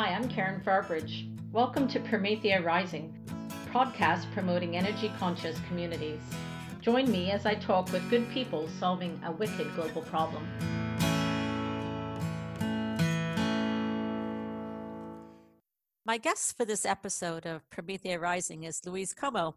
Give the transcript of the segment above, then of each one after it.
Hi, I'm Karen Farbridge. Welcome to Promethea Rising, podcast promoting energy conscious communities. Join me as I talk with good people solving a wicked global problem. My guest for this episode of Promethea Rising is Louise Comeau.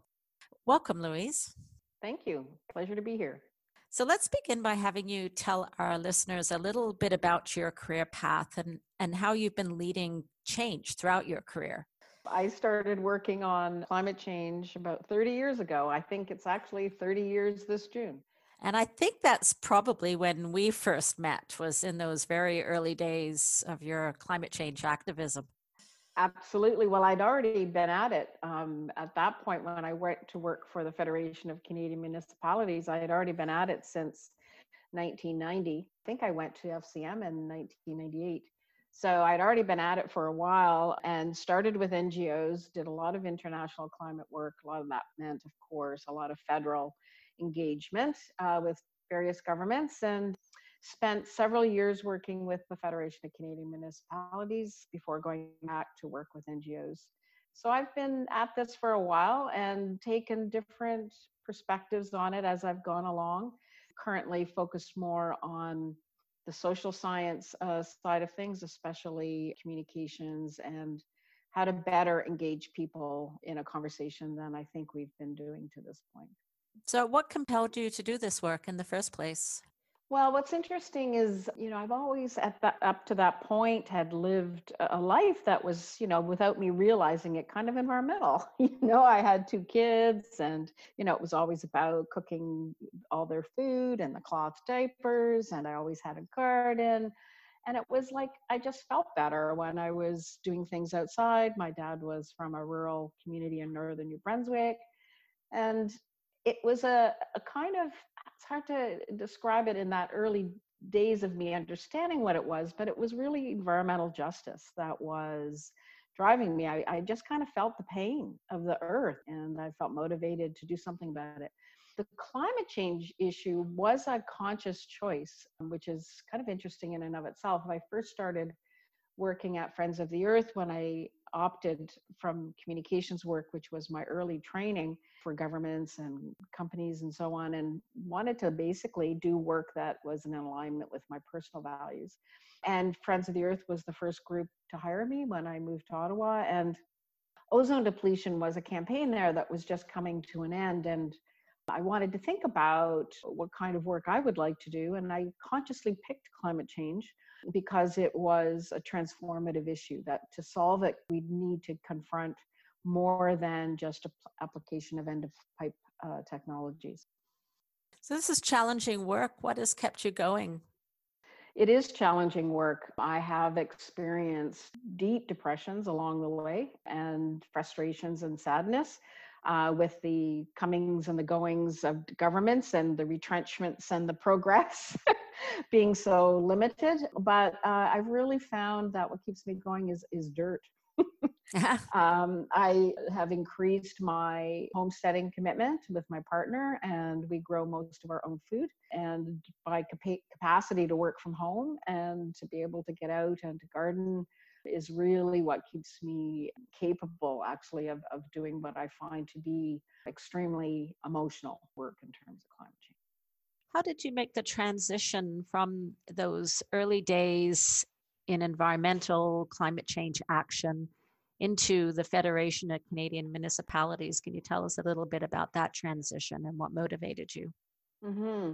Welcome, Louise. Thank you. Pleasure to be here. So let's begin by having you tell our listeners a little bit about your career path and, and how you've been leading change throughout your career. I started working on climate change about 30 years ago. I think it's actually 30 years this June. And I think that's probably when we first met was in those very early days of your climate change activism. Absolutely. Well, I'd already been at it um, at that point when I went to work for the Federation of Canadian Municipalities. I had already been at it since 1990. I think I went to FCM in 1998. So I'd already been at it for a while and started with NGOs, did a lot of international climate work. A lot of that meant, of course, a lot of federal engagement uh, with various governments and spent several years working with the Federation of Canadian Municipalities before going back to work with NGOs. So I've been at this for a while and taken different perspectives on it as I've gone along. Currently focused more on the social science uh, side of things, especially communications and how to better engage people in a conversation than I think we've been doing to this point. So, what compelled you to do this work in the first place? Well, what's interesting is, you know, I've always at that up to that point had lived a life that was, you know, without me realizing it, kind of environmental. you know, I had two kids, and you know, it was always about cooking all their food and the cloth diapers, and I always had a garden. And it was like I just felt better when I was doing things outside. My dad was from a rural community in northern New Brunswick. And it was a, a kind of it's hard to describe it in that early days of me understanding what it was, but it was really environmental justice that was driving me. I, I just kind of felt the pain of the earth and I felt motivated to do something about it. The climate change issue was a conscious choice, which is kind of interesting in and of itself. I first started working at Friends of the Earth when I opted from communications work, which was my early training for governments and companies and so on, and wanted to basically do work that was in alignment with my personal values. And Friends of the Earth was the first group to hire me when I moved to Ottawa. And ozone depletion was a campaign there that was just coming to an end. And I wanted to think about what kind of work I would like to do, and I consciously picked climate change because it was a transformative issue that to solve it, we'd need to confront more than just application of end of pipe uh, technologies. So, this is challenging work. What has kept you going? It is challenging work. I have experienced deep depressions along the way and frustrations and sadness uh, with the comings and the goings of governments and the retrenchments and the progress being so limited. But uh, I've really found that what keeps me going is is dirt. um, I have increased my homesteading commitment with my partner, and we grow most of our own food. And by capa- capacity to work from home and to be able to get out and to garden is really what keeps me capable actually of, of doing what I find to be extremely emotional work in terms of climate change. How did you make the transition from those early days in environmental climate change action into the Federation of Canadian Municipalities? Can you tell us a little bit about that transition and what motivated you? Mm-hmm.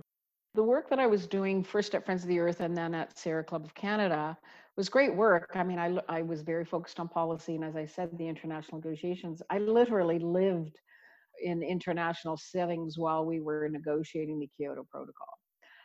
The work that I was doing first at Friends of the Earth and then at Sierra Club of Canada was great work. I mean, I, I was very focused on policy. And as I said, the international negotiations, I literally lived in international settings while we were negotiating the Kyoto Protocol.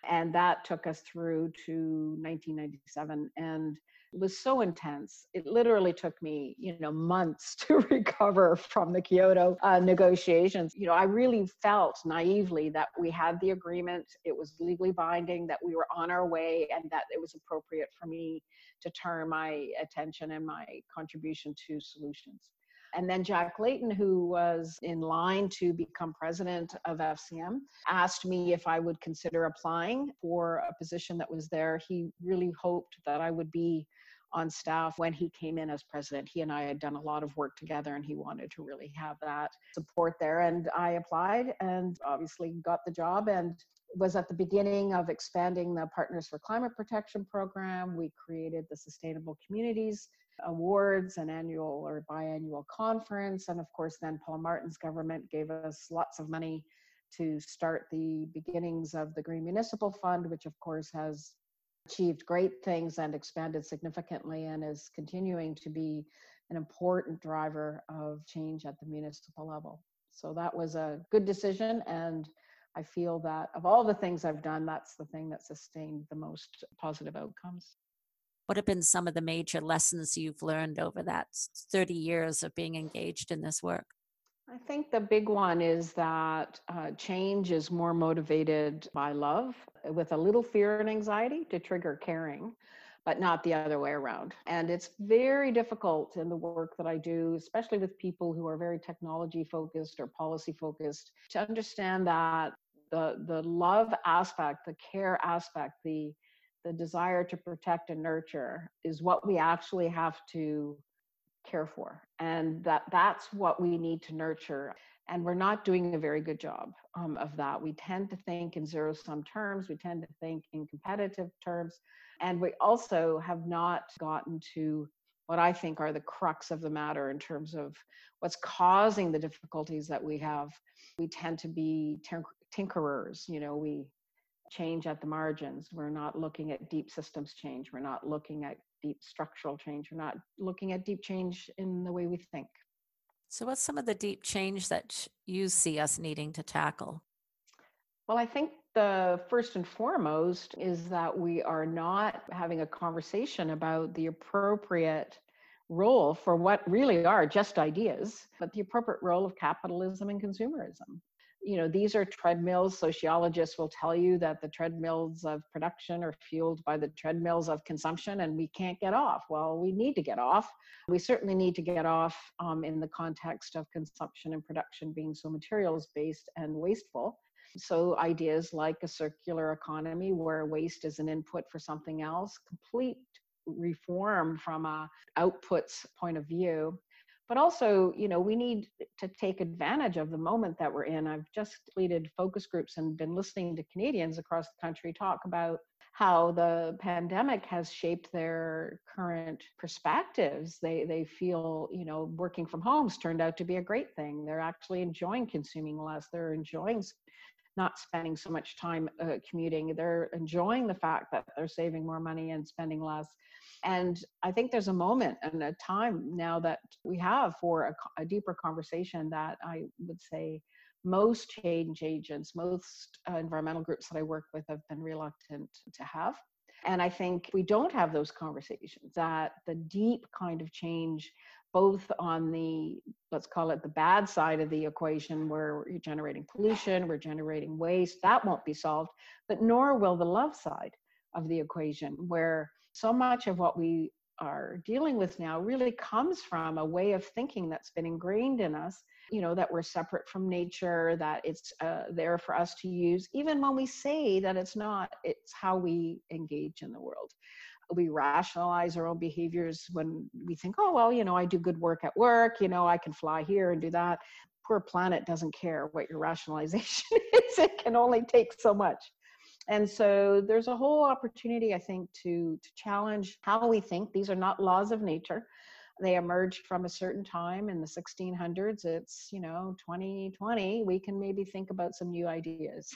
And that took us through to 1997. And was so intense. It literally took me, you know, months to recover from the Kyoto uh, negotiations. You know, I really felt naively that we had the agreement, it was legally binding, that we were on our way, and that it was appropriate for me to turn my attention and my contribution to solutions. And then Jack Layton, who was in line to become president of FCM, asked me if I would consider applying for a position that was there. He really hoped that I would be on staff when he came in as president. He and I had done a lot of work together and he wanted to really have that support there. And I applied and obviously got the job and was at the beginning of expanding the Partners for Climate Protection program. We created the Sustainable Communities Awards, an annual or biannual conference. And of course, then Paul Martin's government gave us lots of money to start the beginnings of the Green Municipal Fund, which of course has achieved great things and expanded significantly and is continuing to be an important driver of change at the municipal level. So that was a good decision. And I feel that of all the things I've done, that's the thing that sustained the most positive outcomes. What have been some of the major lessons you've learned over that 30 years of being engaged in this work? I think the big one is that uh, change is more motivated by love with a little fear and anxiety to trigger caring, but not the other way around. And it's very difficult in the work that I do, especially with people who are very technology focused or policy focused, to understand that the, the love aspect, the care aspect, the the desire to protect and nurture is what we actually have to care for. And that that's what we need to nurture. And we're not doing a very good job um, of that. We tend to think in zero sum terms. We tend to think in competitive terms. And we also have not gotten to what i think are the crux of the matter in terms of what's causing the difficulties that we have we tend to be tinkerers you know we change at the margins. We're not looking at deep systems change. We're not looking at deep structural change. We're not looking at deep change in the way we think. So, what's some of the deep change that you see us needing to tackle? Well, I think the first and foremost is that we are not having a conversation about the appropriate role for what really are just ideas, but the appropriate role of capitalism and consumerism. You know these are treadmills. Sociologists will tell you that the treadmills of production are fueled by the treadmills of consumption and we can't get off. Well we need to get off. We certainly need to get off um, in the context of consumption and production being so materials based and wasteful so ideas like a circular economy where waste is an input for something else complete reform from a outputs point of view. But also you know we need to take advantage of the moment that we're in. I've just leaded focus groups and been listening to canadians across the country talk about how the pandemic has shaped their current perspectives. They they feel you know working from homes turned out to be a great thing. They're actually enjoying consuming less. They're enjoying not spending so much time uh, commuting they're enjoying the fact that they're saving more money and spending less and I think there's a moment and a time now that we have for a, a deeper conversation that I would say most change agents, most uh, environmental groups that I work with have been reluctant to have. And I think we don't have those conversations that the deep kind of change, both on the, let's call it the bad side of the equation, where we're generating pollution, we're generating waste, that won't be solved, but nor will the love side of the equation, where so much of what we are dealing with now really comes from a way of thinking that's been ingrained in us you know that we're separate from nature that it's uh, there for us to use even when we say that it's not it's how we engage in the world we rationalize our own behaviors when we think oh well you know i do good work at work you know i can fly here and do that poor planet doesn't care what your rationalization is it can only take so much and so there's a whole opportunity, I think, to, to challenge how we think. These are not laws of nature. They emerged from a certain time in the 1600s. It's, you know, 2020. We can maybe think about some new ideas.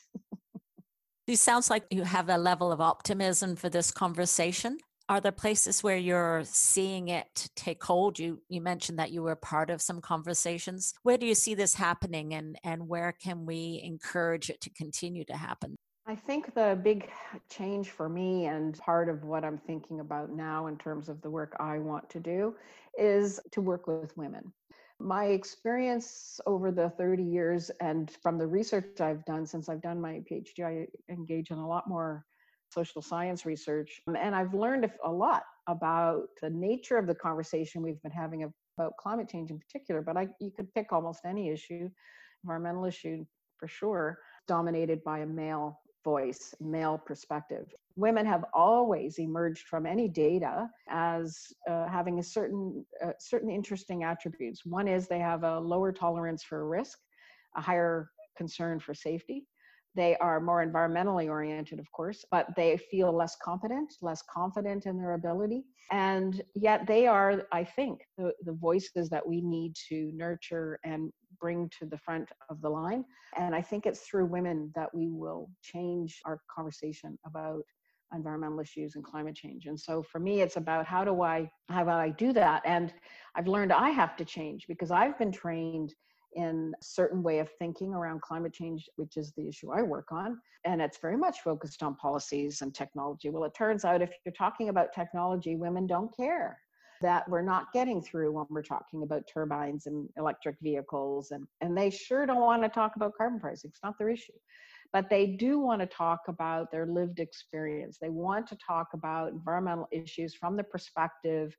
it sounds like you have a level of optimism for this conversation. Are there places where you're seeing it take hold? You you mentioned that you were part of some conversations. Where do you see this happening and, and where can we encourage it to continue to happen? I think the big change for me and part of what I'm thinking about now in terms of the work I want to do is to work with women. My experience over the 30 years and from the research I've done since I've done my PhD, I engage in a lot more social science research. Um, and I've learned a lot about the nature of the conversation we've been having about climate change in particular, but I, you could pick almost any issue, environmental issue for sure, dominated by a male voice, male perspective. Women have always emerged from any data as uh, having a certain uh, certain interesting attributes. One is they have a lower tolerance for risk, a higher concern for safety. They are more environmentally oriented, of course, but they feel less competent, less confident in their ability. And yet they are, I think, the, the voices that we need to nurture and bring to the front of the line. And I think it's through women that we will change our conversation about environmental issues and climate change. And so for me, it's about how do I how do I do that? And I've learned I have to change because I've been trained in a certain way of thinking around climate change, which is the issue I work on. And it's very much focused on policies and technology. Well, it turns out if you're talking about technology, women don't care that we're not getting through when we're talking about turbines and electric vehicles. And, and they sure don't want to talk about carbon pricing. It's not their issue. But they do want to talk about their lived experience. They want to talk about environmental issues from the perspective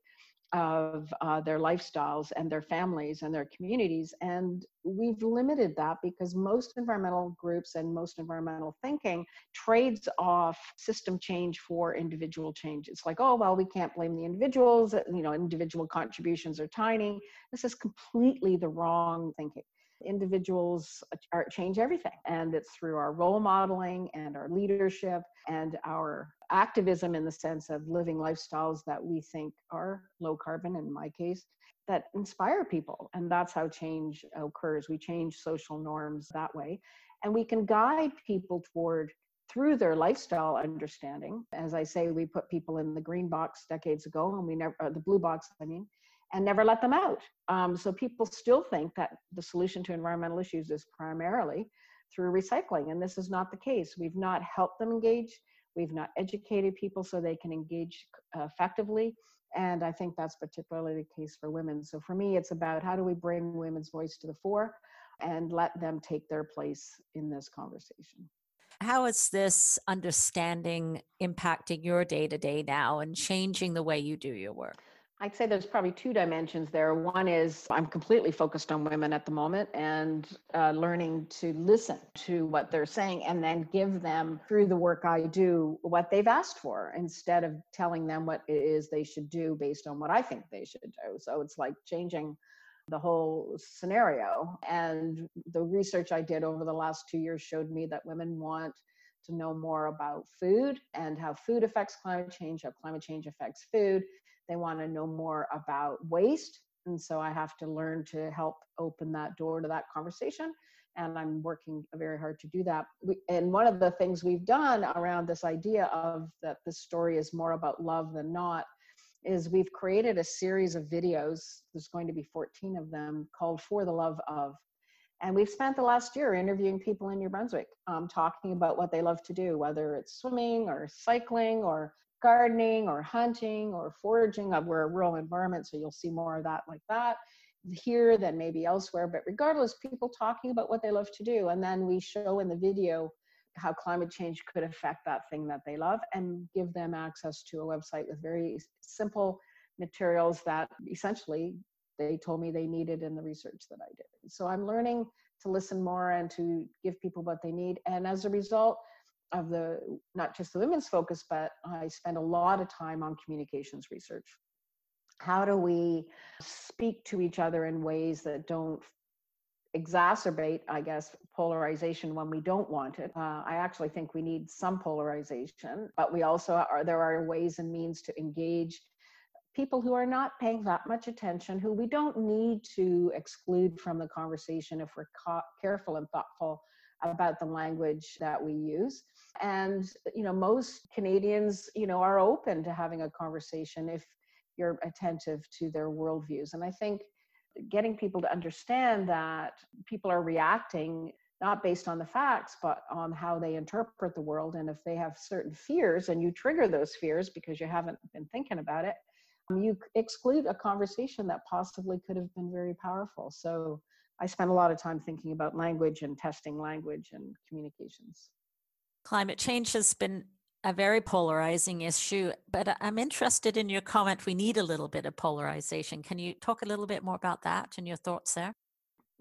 of uh, their lifestyles and their families and their communities. And we've limited that because most environmental groups and most environmental thinking trades off system change for individual change. It's like, oh, well, we can't blame the individuals, you know, individual contributions are tiny. This is completely the wrong thinking individuals are, change everything. And it's through our role modeling and our leadership and our activism in the sense of living lifestyles that we think are low carbon, in my case, that inspire people. And that's how change occurs. We change social norms that way. And we can guide people toward through their lifestyle understanding. As I say, we put people in the green box decades ago, and we never, the blue box, I mean, and never let them out. Um, so people still think that the solution to environmental issues is primarily through recycling, and this is not the case. We've not helped them engage. We've not educated people so they can engage uh, effectively. And I think that's particularly the case for women. So for me, it's about how do we bring women's voice to the fore and let them take their place in this conversation. How is this understanding impacting your day to day now and changing the way you do your work? I'd say there's probably two dimensions there. One is I'm completely focused on women at the moment and uh, learning to listen to what they're saying and then give them, through the work I do, what they've asked for instead of telling them what it is they should do based on what I think they should do. So it's like changing the whole scenario. And the research I did over the last two years showed me that women want to know more about food and how food affects climate change, how climate change affects food they want to know more about waste. And so I have to learn to help open that door to that conversation. And I'm working very hard to do that. We, and one of the things we've done around this idea of that the story is more about love than not is we've created a series of videos. There's going to be 14 of them called For the Love of. And we've spent the last year interviewing people in New Brunswick, um, talking about what they love to do, whether it's swimming or cycling or gardening or hunting or foraging. We're a rural environment, so you'll see more of that like that here than maybe elsewhere. But regardless, people talking about what they love to do. And then we show in the video how climate change could affect that thing that they love and give them access to a website with very simple materials that essentially they told me they needed in the research that I did. So I'm learning to listen more and to give people what they need. And as a result, of the not just the women's focus, but I spend a lot of time on communications research. How do we speak to each other in ways that don't exacerbate, I guess, polarization when we don't want it. Uh, I actually think we need some polarization, but we also are, there are ways and means to engage people who are not paying that much attention, who we don't need to exclude from the conversation if we're ca- careful and thoughtful about the language that we use. And, you know, most Canadians, you know, are open to having a conversation if you're attentive to their worldviews. And I think getting people to understand that people are reacting not based on the facts, but on how they interpret the world. And if they have certain fears and you trigger those fears because you haven't been thinking about it, you exclude a conversation that possibly could have been very powerful. So I spend a lot of time thinking about language and testing language and communications. Climate change has been a very polarizing issue, but I'm interested in your comment. We need a little bit of polarization. Can you talk a little bit more about that and your thoughts there?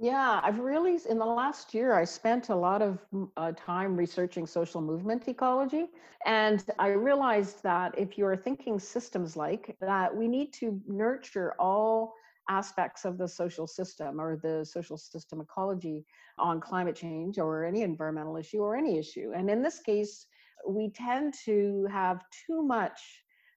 Yeah, I've really, in the last year, I spent a lot of uh, time researching social movement ecology. And I realized that if you're thinking systems like that, we need to nurture all aspects of the social system or the social system ecology on climate change or any environmental issue or any issue. And in this case, we tend to have too much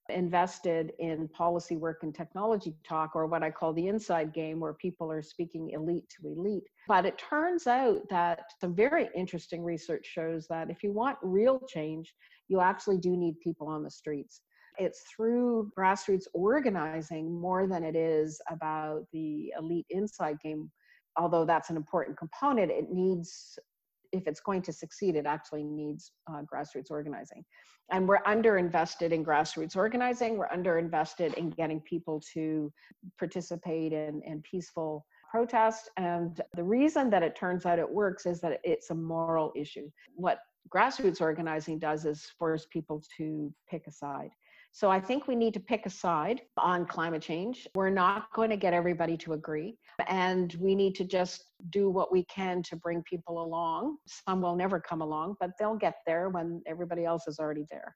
invested in policy work and technology talk, or what I call the inside game, where people are speaking elite to elite. But it turns out that some very interesting research shows that if you want real change, you actually do need people on the streets. It's through grassroots organizing more than it is about the elite inside game. Although that's an important component, it needs if it's going to succeed, it actually needs uh, grassroots organizing. And we're underinvested in grassroots organizing. We're underinvested in getting people to participate in, in peaceful protest. And the reason that it turns out it works is that it's a moral issue. What grassroots organizing does is force people to pick a side. So I think we need to pick a side on climate change. We're not going to get everybody to agree. And we need to just do what we can to bring people along. Some will never come along, but they'll get there when everybody else is already there.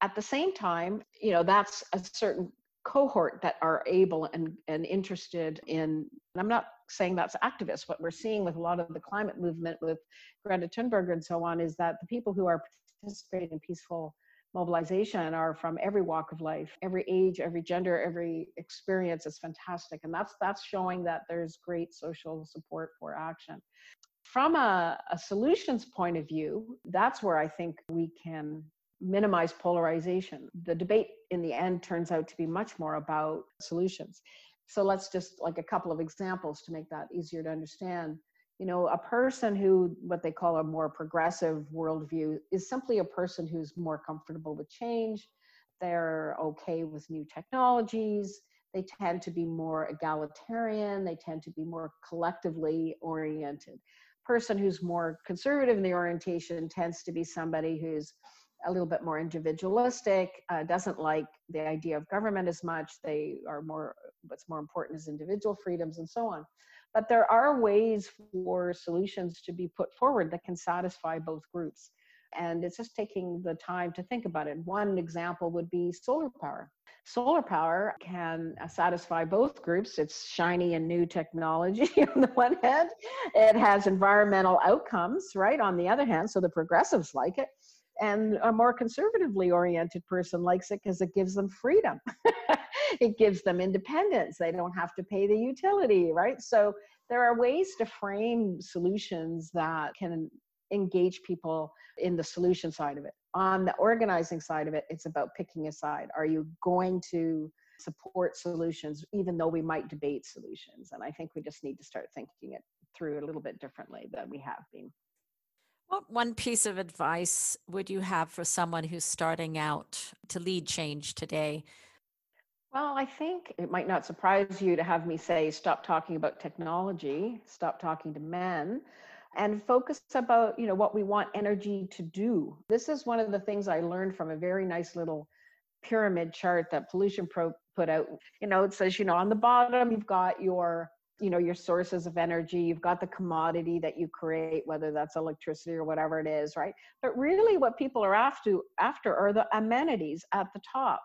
At the same time, you know, that's a certain cohort that are able and, and interested in and i'm not saying that's activists what we're seeing with a lot of the climate movement with greta thunberg and so on is that the people who are participating in peaceful mobilization are from every walk of life every age every gender every experience is fantastic. And that's that's showing that there's great social support for action. From a, a solutions point of view that's where i think we can minimize polarization. The debate in the end turns out to be much more about solutions. So let's just like a couple of examples to make that easier to understand you know, a person who, what they call a more progressive worldview, is simply a person who's more comfortable with change. They're okay with new technologies. They tend to be more egalitarian. They tend to be more collectively oriented. Person who's more conservative in the orientation tends to be somebody who's a little bit more individualistic, uh, doesn't like the idea of government as much. They are more, what's more important is individual freedoms and so on. But there are ways for solutions to be put forward that can satisfy both groups. And it's just taking the time to think about it. One example would be solar power. Solar power can uh, satisfy both groups. It's shiny and new technology on the one hand, it has environmental outcomes, right? On the other hand, so the progressives like it and a more conservatively oriented person likes it because it gives them freedom. It gives them independence. They don't have to pay the utility right? So there are ways to frame solutions that can engage people in the solution side of it. On the organizing side of it it's about picking a side. Are you going to support solutions even though we might debate solutions? And i think we just need to start thinking it through a little bit differently than we have been what one piece of advice would you have for someone who's starting out to lead change today? Well, I think it might not surprise you to have me say stop talking about technology, stop talking to men, and focus about, you know, what we want energy to do. This is one of the things I learned from a very nice little pyramid chart that Pollution Probe put out. You know, it says, you know, on the bottom you've got your you know your sources of energy you've got the commodity that you create whether that's electricity or whatever it is right? But really what people are after after are the amenities at the top.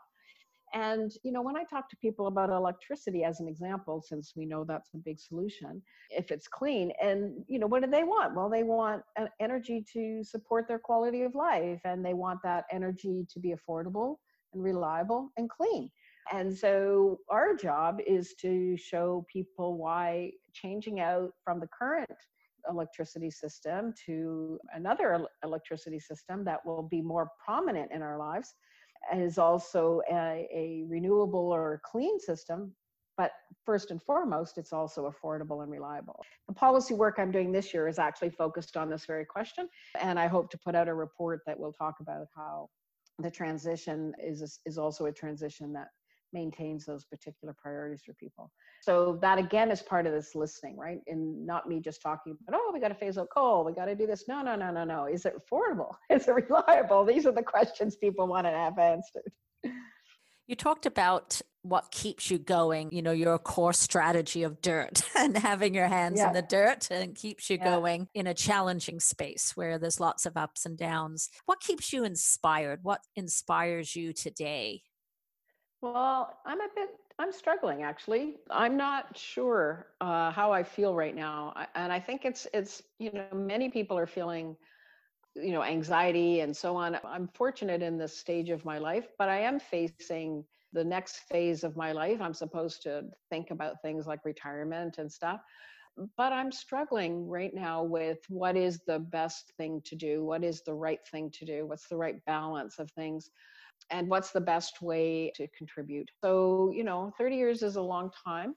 And you know when i talk to people about electricity as an example since we know that's a big solution if it's clean and you know what do they want? Well they want an energy to support their quality of life and they want that energy to be affordable and reliable and clean and so our job is to show people why changing out from the current electricity system to another electricity system that will be more prominent in our lives is also a, a renewable or clean system but first and foremost, it's also affordable and reliable. The policy work I'm doing this year is actually focused on this very question, and I hope to put out a report that will talk about how the transition is is also a transition that maintains those particular priorities for people. So that again is part of this listening, right? And not me just talking about, oh, we got to phase out coal, we got to do this. No, no, no, no, no. Is it affordable? Is it reliable? These are the questions people want to have answered. You talked about what keeps you going, you know, your core strategy of dirt and having your hands yeah. in the dirt and keeps you yeah. going in a challenging space where there's lots of ups and downs. What keeps you inspired? What inspires you today? Well, I'm a bit I'm struggling actually. I'm not sure uh, how I feel right now, and I think it's it's you know many people are feeling you know anxiety and so on. I'm fortunate in this stage of my life but i am facing the next phase of my life. I'm supposed to think about things like retirement and stuff but i'm struggling right now with what is the best thing to do what is the right thing to do what's the right balance of things and what's the best way to contribute so you know 30 years is a long time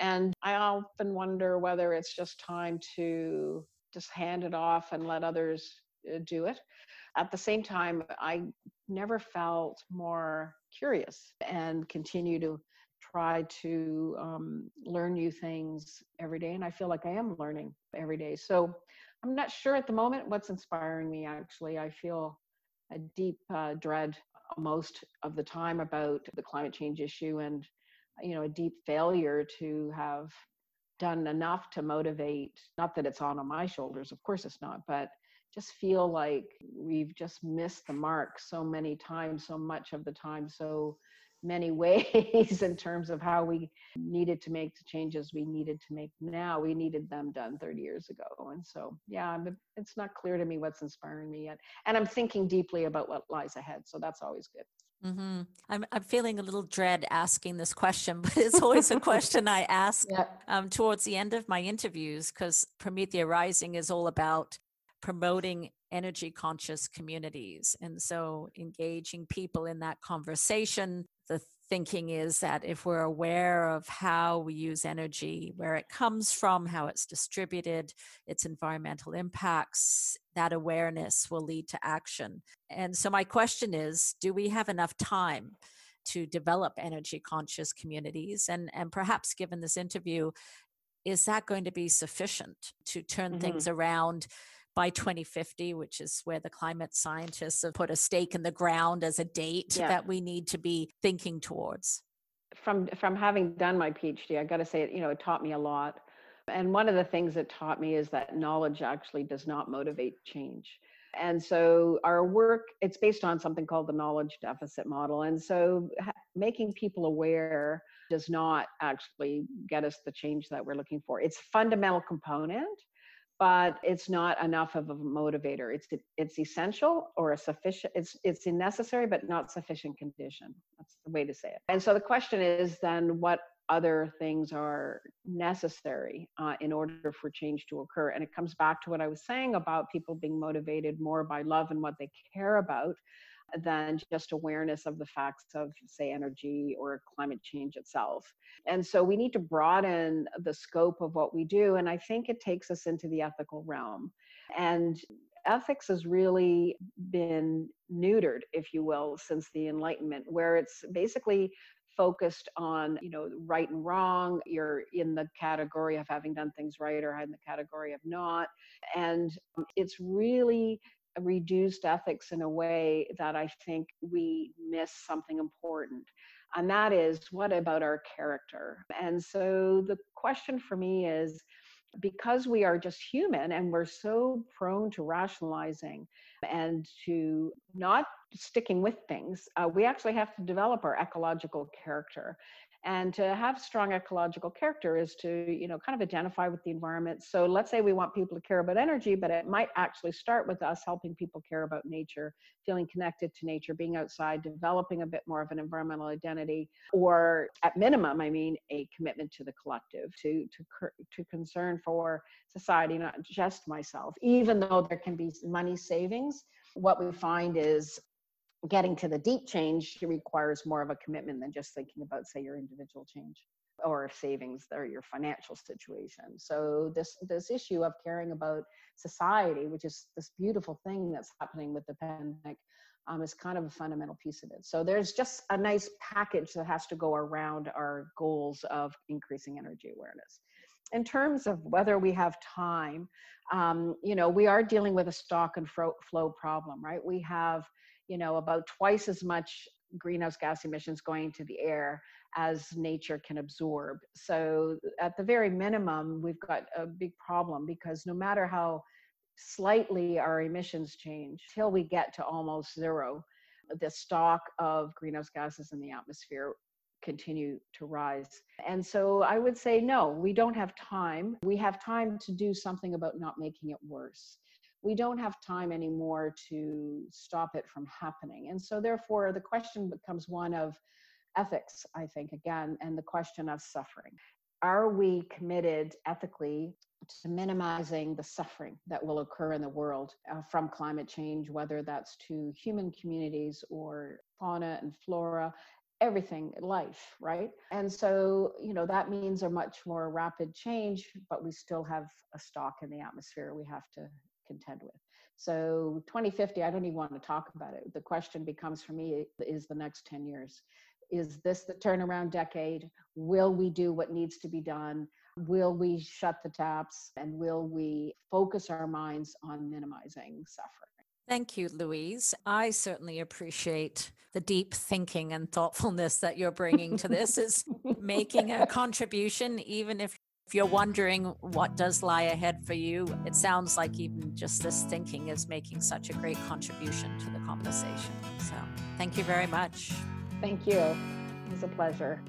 and i often wonder whether it's just time to just hand it off and let others uh, do it. At the same time, I never felt more curious and continue to try to um, learn new things every day. And I feel like I am learning every day. So I'm not sure at the moment what's inspiring me, actually. I feel a deep uh, dread most of the time about the climate change issue and you know a deep failure to have done enough to motivate not that it's on my shoulders of course it's not but just feel like we've just missed the mark so many times, so much of the time, so many ways in terms of how we needed to make the changes we needed to make now. We needed them done 30 years ago. And so, yeah, it's not clear to me what's inspiring me yet. And I'm thinking deeply about what lies ahead. So that's always good. Mm-hmm. I'm, I'm feeling a little dread asking this question, but it's always a question I ask yeah. um, towards the end of my interviews because Promethea Rising is all about promoting energy conscious communities. And so engaging people in that conversation, thinking is that if we're aware of how we use energy, where it comes from, how it's distributed, its environmental impacts, that awareness will lead to action. And so my question is do we have enough time? to develop energy conscious communities and and perhaps given this interview is that going to be sufficient to turn mm-hmm. things around by 2050, which is where the climate scientists have put a stake in the ground as a date yeah. that we need to be thinking towards. From from having done my PhD, I got to say, it, you know, it taught me a lot. And one of the things it taught me is that knowledge actually does not motivate change. And so our work, it's based on something called the knowledge deficit model. And so making people aware does not actually get us the change that we're looking for. It's a fundamental component, but it's not enough of a motivator. It's it's essential or a sufficient. It's it's a necessary but not sufficient condition. That's the way to say it. And so the question is then what other things are necessary uh, in order for change to occur. And it comes back to what I was saying about people being motivated more by love and what they care about than just awareness of the facts of, say, energy or climate change itself. And so we need to broaden the scope of what we do. And I think it takes us into the ethical realm. And ethics has really been neutered, if you will, since the Enlightenment, where it's basically focused on you know right and wrong you're in the category of having done things right or in the category of not and um, it's really reduced ethics in a way that I think we miss something important. And that is what about our character? And so the question for me is because we are just human and we're so prone to rationalizing and to not sticking with things, uh, we actually have to develop our ecological character. And to have strong ecological character is to, you know, kind of identify with the environment. So let's say we want people to care about energy, but it might actually start with us helping people care about nature, feeling connected to nature, being outside, developing a bit more of an environmental identity, or at minimum, I mean, a commitment to the collective, to to to concern for society, not just myself. Even though there can be money savings, what we find is getting to the deep change requires more of a commitment than just thinking about say your individual change or savings or your financial situation. So this this issue of caring about society which is this beautiful thing that's happening with the pandemic um, is kind of a fundamental piece of it. So there's just a nice package that has to go around our goals of increasing energy awareness. In terms of whether we have time um, you know we are dealing with a stock and flow problem right? We have you know about twice as much greenhouse gas emissions going to the air as nature can absorb. So, at the very minimum, we've got a big problem because no matter how slightly our emissions change, till we get to almost zero, the stock of greenhouse gases in the atmosphere continue to rise. And so I would say, no, we don't have time. We have time to do something about not making it worse. We don't have time anymore to stop it from happening. And so, therefore, the question becomes one of ethics, I think, again, and the question of suffering. Are we committed ethically to minimizing the suffering that will occur in the world uh, from climate change, whether that's to human communities or fauna and flora, everything, life, right? And so, you know, that means a much more rapid change, but we still have a stock in the atmosphere we have to contend with. So 2050, I don't even want to talk about it. The question becomes for me is the next 10 years. Is this the turnaround decade? Will we do what needs to be done? Will we shut the taps? And will we focus our minds on minimizing suffering? Thank you, Louise. I certainly appreciate the deep thinking and thoughtfulness that you're bringing to this. is making a contribution, even if if you're wondering what does lie ahead for you, it sounds like even just this thinking is making such a great contribution to the conversation. So, thank you very much. Thank you. It was a pleasure.